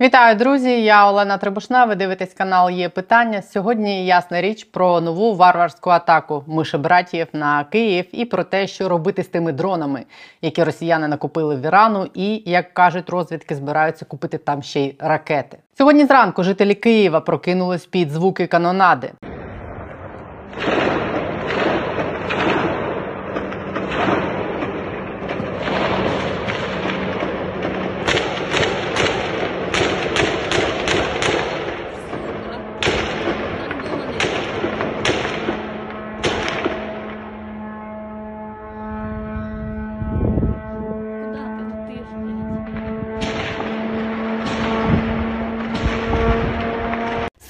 Вітаю, друзі! Я Олена Трибушна. Ви дивитесь канал Є питання. Сьогодні ясна річ про нову варварську атаку мишебратів на Київ і про те, що робити з тими дронами, які росіяни накупили в Ірану, і як кажуть розвідки, збираються купити там ще й ракети. Сьогодні зранку жителі Києва прокинулись під звуки канонади.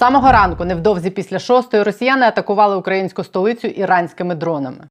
Самого ранку, невдовзі після шостої, росіяни атакували українську столицю іранськими дронами.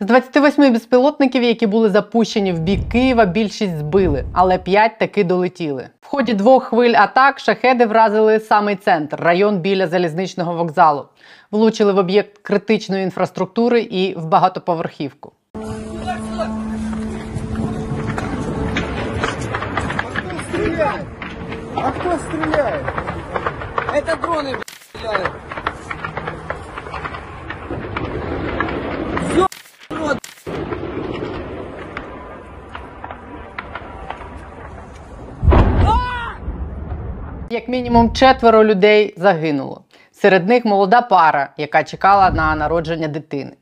З 28 безпілотників, які були запущені в бік Києва, більшість збили, але 5 таки долетіли. В ході двох хвиль атак шахеди вразили самий центр, район біля залізничного вокзалу. Влучили в об'єкт критичної інфраструктури і в багатоповерхівку. А кто стреляет? Это дроны, блядь, Як мінімум четверо людей загинуло. Серед них молода пара, яка чекала на народження дитини.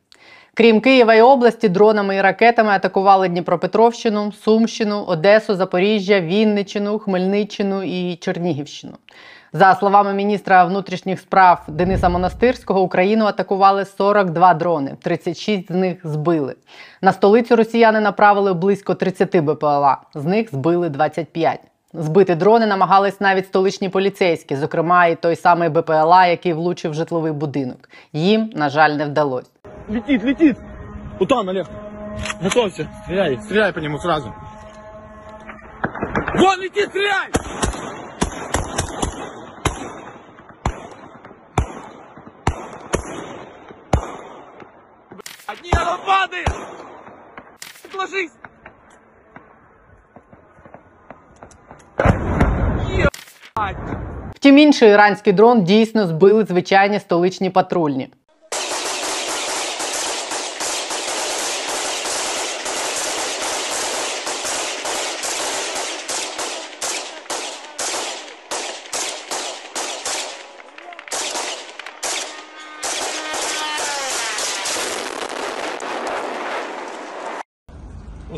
Крім Києва і області, дронами і ракетами атакували Дніпропетровщину, Сумщину, Одесу, Запоріжжя, Вінниччину, Хмельниччину і Чернігівщину. За словами міністра внутрішніх справ Дениса Монастирського, Україну атакували 42 дрони, 36 з них збили. На столицю росіяни направили близько 30 БПЛА, з них збили 25. Збити дрони намагались навіть столичні поліцейські, зокрема і той самий БПЛА, який влучив в житловий будинок. Їм, на жаль, не вдалося. Летит, летит. Утан, Олег. Готовься. Стреляй, стреляй по нему сразу. Вон летит, стреляй! Одни оно падает! Ложись! Втім, інший іранський дрон дійсно збили звичайні столичні патрульні.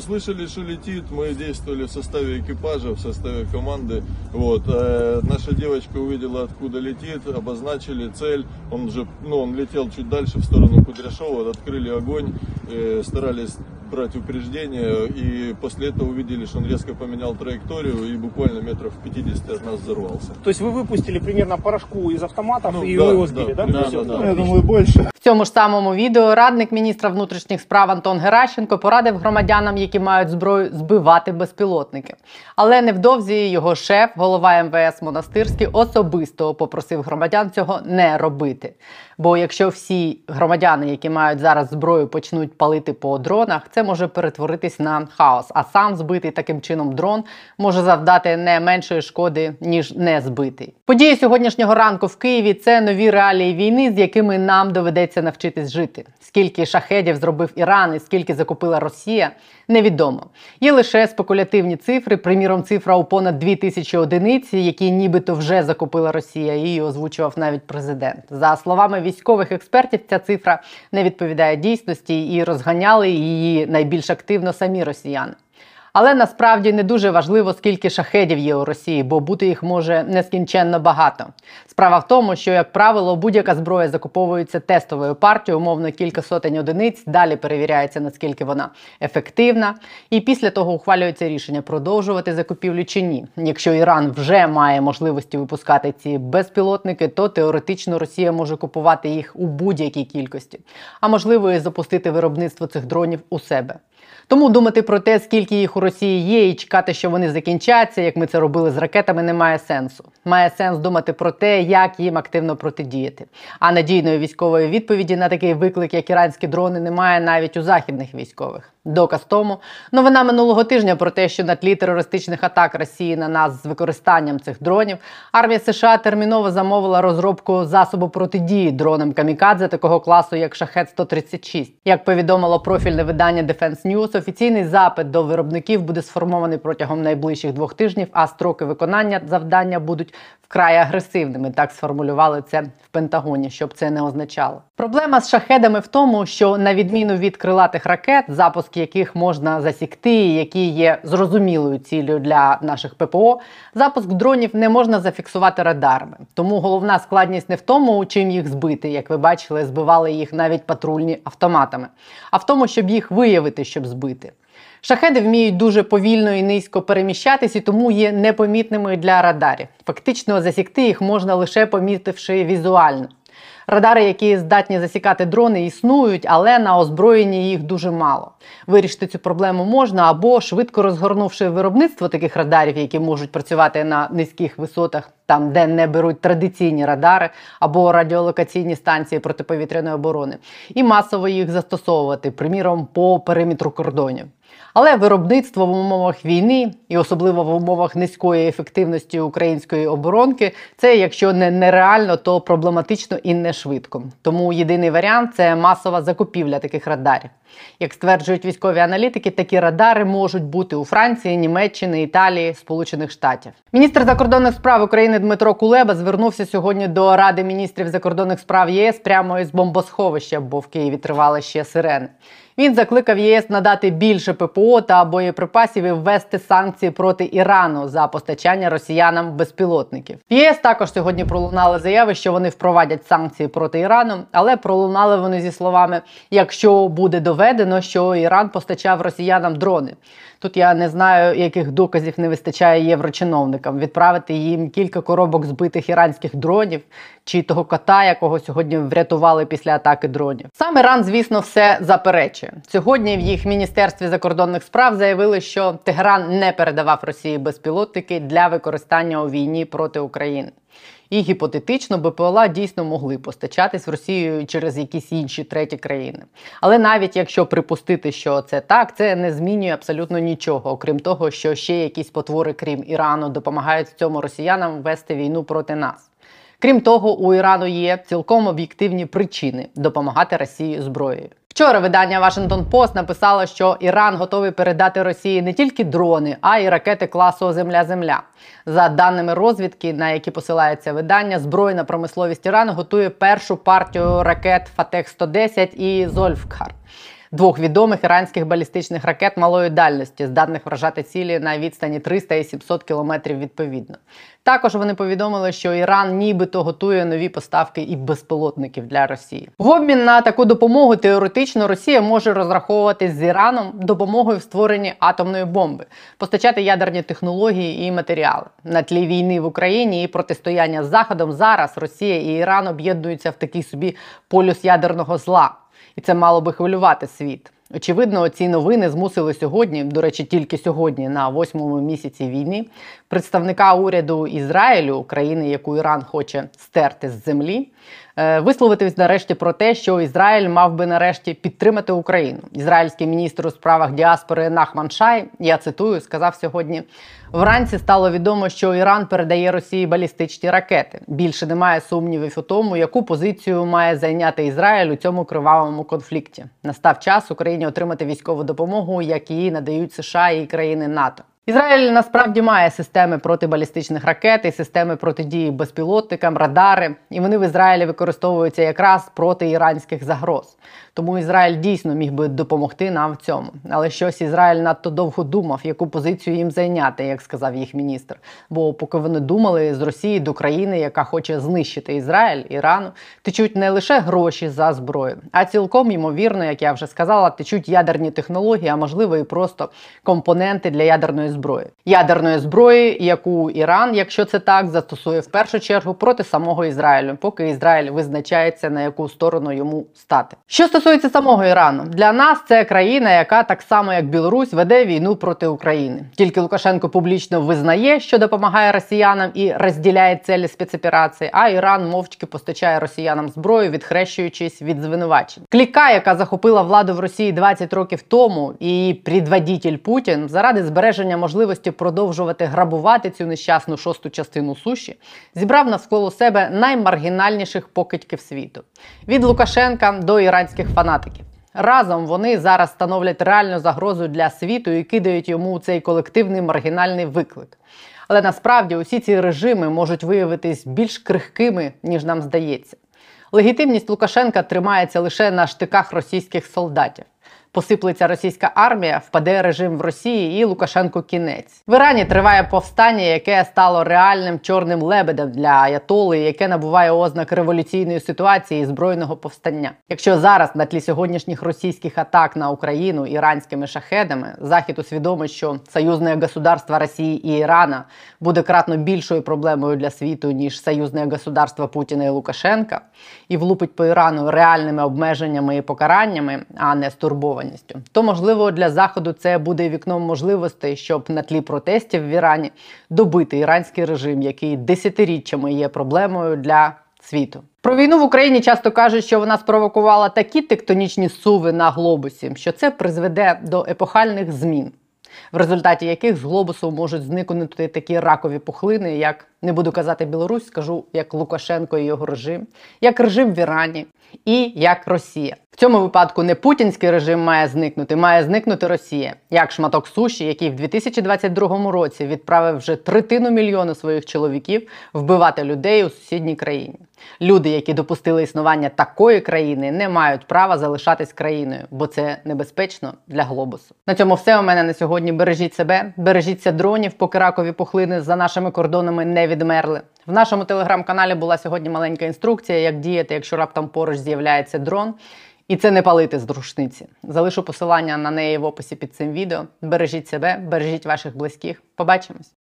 Услышали, что летит, мы действовали в составе экипажа, в составе команды. Вот, э, наша девочка увидела, откуда летит, обозначили цель. Он уже, ну, он летел чуть дальше в сторону Кудряшова, открыли огонь, э, старались брать упреждение, и после этого увидели, что он резко поменял траекторию и буквально метров в 50 от нас взорвался. То есть вы выпустили примерно порошку из автоматов Ну, и да, вы его да, сбили, да? да, Всё, да, ну, да. я думаю, больше. Цьому ж самому відео радник міністра внутрішніх справ Антон Геращенко порадив громадянам, які мають зброю, збивати безпілотники. Але невдовзі його шеф, голова МВС Монастирський, особисто попросив громадян цього не робити. Бо якщо всі громадяни, які мають зараз зброю, почнуть палити по дронах, це може перетворитись на хаос. А сам збитий таким чином дрон може завдати не меншої шкоди, ніж не збитий. Події сьогоднішнього ранку в Києві це нові реалії війни, з якими нам доведеться навчитись жити. Скільки шахедів зробив Іран і скільки закупила Росія, невідомо. Є лише спекулятивні цифри. Приміром, цифра у понад 2000 одиниць, які нібито вже закупила Росія. Її озвучував навіть президент. За словами військових експертів, ця цифра не відповідає дійсності і розганяли її найбільш активно самі росіяни. Але насправді не дуже важливо, скільки шахедів є у Росії, бо бути їх може нескінченно багато. Справа в тому, що, як правило, будь-яка зброя закуповується тестовою партією, умовно кілька сотень одиниць. Далі перевіряється, наскільки вона ефективна. І після того ухвалюється рішення продовжувати закупівлю чи ні. Якщо Іран вже має можливості випускати ці безпілотники, то теоретично Росія може купувати їх у будь-якій кількості, а можливо і запустити виробництво цих дронів у себе. Тому думати про те, скільки їх у Росії є, і чекати, що вони закінчаться, як ми це робили з ракетами, не має сенсу. Має сенс думати про те, як їм активно протидіяти. А надійної військової відповіді на такий виклик, як іранські дрони, немає навіть у західних військових. Доказ тому. Новина минулого тижня про те, що на тлі терористичних атак Росії на нас з використанням цих дронів армія США терміново замовила розробку засобу протидії дронам камікадзе такого класу, як Шахет 136 Як повідомило профільне видання Defense News, офіційний запит до виробників буде сформований протягом найближчих двох тижнів, а строки виконання завдання будуть вкрай агресивними. Так сформулювали це в Пентагоні, щоб це не означало. Проблема з шахедами в тому, що на відміну від крилатих ракет, запуск яких можна засікти, які є зрозумілою цілею для наших ППО, запуск дронів не можна зафіксувати радарами. Тому головна складність не в тому, чим їх збити, як ви бачили, збивали їх навіть патрульні автоматами, а в тому, щоб їх виявити, щоб збити. Шахеди вміють дуже повільно і низько переміщатись тому є непомітними для радарів. Фактично засікти їх можна лише помітивши візуально. Радари, які здатні засікати дрони, існують, але на озброєнні їх дуже мало. Вирішити цю проблему можна або швидко розгорнувши виробництво таких радарів, які можуть працювати на низьких висотах, там де не беруть традиційні радари або радіолокаційні станції протиповітряної оборони, і масово їх застосовувати, приміром, по периметру кордонів. Але виробництво в умовах війни і особливо в умовах низької ефективності української оборонки, це якщо не нереально, то проблематично і не швидко. Тому єдиний варіант це масова закупівля таких радарів. Як стверджують військові аналітики, такі радари можуть бути у Франції, Німеччини, Італії, Сполучених Штатів. Міністр закордонних справ України Дмитро Кулеба звернувся сьогодні до Ради міністрів закордонних справ ЄС прямо із бомбосховища, бо в Києві тривали ще сирени. Він закликав ЄС надати більше ППО та боєприпасів і ввести санкції проти Ірану за постачання росіянам безпілотників. В ЄС також сьогодні пролунали заяви, що вони впровадять санкції проти Ірану, але пролунали вони зі словами: якщо буде доведено, що Іран постачав росіянам дрони. Тут я не знаю, яких доказів не вистачає єврочиновникам відправити їм кілька коробок збитих іранських дронів чи того кота, якого сьогодні врятували після атаки дронів. Сам Іран, звісно, все заперечує. Сьогодні в їх міністерстві закордонних справ заявили, що Тегеран не передавав Росії безпілотники для використання у війні проти України. І гіпотетично БПЛА дійсно могли постачатись в Росію через якісь інші треті країни. Але навіть якщо припустити, що це так, це не змінює абсолютно нічого, окрім того, що ще якісь потвори, крім Ірану, допомагають в цьому росіянам вести війну проти нас. Крім того, у Ірану є цілком об'єктивні причини допомагати Росії зброєю. Вчора видання Post написало, що Іран готовий передати Росії не тільки дрони, а й ракети класу Земля-Земля. За даними розвідки, на які посилається видання, збройна промисловість Ірану готує першу партію ракет Фатех 110 і Зольфкар. Двох відомих іранських балістичних ракет малої дальності, здатних вражати цілі на відстані 300 і 700 кілометрів відповідно. Також вони повідомили, що Іран нібито готує нові поставки і безпілотників для Росії. В обмін на таку допомогу теоретично Росія може розраховувати з Іраном допомогою в створенні атомної бомби, постачати ядерні технології і матеріали на тлі війни в Україні і протистояння з Заходом. Зараз Росія і Іран об'єднуються в такий собі полюс ядерного зла, і це мало би хвилювати світ. Очевидно, ці новини змусили сьогодні, до речі, тільки сьогодні, на восьмому місяці війни, представника уряду Ізраїлю, країни, яку Іран хоче стерти з землі, е, висловитись нарешті про те, що Ізраїль мав би нарешті підтримати Україну. Ізраїльський міністр у справах діаспори Нахман Шай, я цитую, сказав сьогодні: вранці стало відомо, що Іран передає Росії балістичні ракети. Більше немає сумнівів у тому, яку позицію має зайняти Ізраїль у цьому кривавому конфлікті. Настав час Україні отримати військову допомогу, як її надають США і країни НАТО. Ізраїль насправді має системи протибалістичних ракет і системи протидії безпілотникам, радари, і вони в Ізраїлі використовуються якраз проти іранських загроз. Тому Ізраїль дійсно міг би допомогти нам в цьому. Але щось Ізраїль надто довго думав, яку позицію їм зайняти, як сказав їх міністр. Бо поки вони думали з Росії до країни, яка хоче знищити Ізраїль, Ірану, течуть не лише гроші за зброю, а цілком ймовірно, як я вже сказала, течуть ядерні технології, а можливо і просто компоненти для ядерної зброї. Ядерної зброї, яку Іран, якщо це так, застосує в першу чергу проти самого Ізраїлю, поки Ізраїль визначається на яку сторону йому стати. Що стосується самого Ірану, для нас це країна, яка так само як Білорусь веде війну проти України. Тільки Лукашенко публічно визнає, що допомагає росіянам і розділяє цілі спецоперації, а Іран мовчки постачає росіянам зброю, відхрещуючись від звинувачень. Кліка, яка захопила владу в Росії 20 років тому, і предводитель Путін заради збереження можливості продовжувати грабувати цю нещасну шосту частину суші, зібрав навколо себе наймаргінальніших покидьків світу від Лукашенка до іранських фанатиків. Разом вони зараз становлять реальну загрозу для світу і кидають йому цей колективний маргінальний виклик. Але насправді усі ці режими можуть виявитись більш крихкими, ніж нам здається. Легітимність Лукашенка тримається лише на штиках російських солдатів. Посиплеться російська армія, впаде режим в Росії і Лукашенко кінець. В Ірані триває повстання, яке стало реальним чорним лебедем для аятоли, яке набуває ознак революційної ситуації і збройного повстання. Якщо зараз на тлі сьогоднішніх російських атак на Україну іранськими шахедами захід усвідомить, що союзне государство Росії і Ірана буде кратно більшою проблемою для світу ніж союзне государство Путіна і Лукашенка, і влупить по Ірану реальними обмеженнями і покараннями, а не стурбованістю, то можливо для заходу це буде вікном можливостей, щоб на тлі протестів в Ірані добити іранський режим, який десятиріччями є проблемою для світу. Про війну в Україні часто кажуть, що вона спровокувала такі тектонічні суви на глобусі, що це призведе до епохальних змін, в результаті яких з глобусу можуть зникнути такі ракові пухлини, як не буду казати Білорусь, скажу як Лукашенко і його режим, як режим в Ірані і як Росія. Цьому випадку не путінський режим має зникнути, має зникнути Росія, як шматок суші, який в 2022 році відправив вже третину мільйону своїх чоловіків вбивати людей у сусідній країні. Люди, які допустили існування такої країни, не мають права залишатись країною, бо це небезпечно для глобусу. На цьому все у мене на сьогодні. Бережіть себе, бережіться дронів, поки ракові пухлини за нашими кордонами не відмерли. В нашому телеграм-каналі була сьогодні маленька інструкція, як діяти, якщо раптом поруч з'являється дрон. І це не палити з рушниці. Залишу посилання на неї в описі під цим відео. Бережіть себе, бережіть ваших близьких. Побачимось!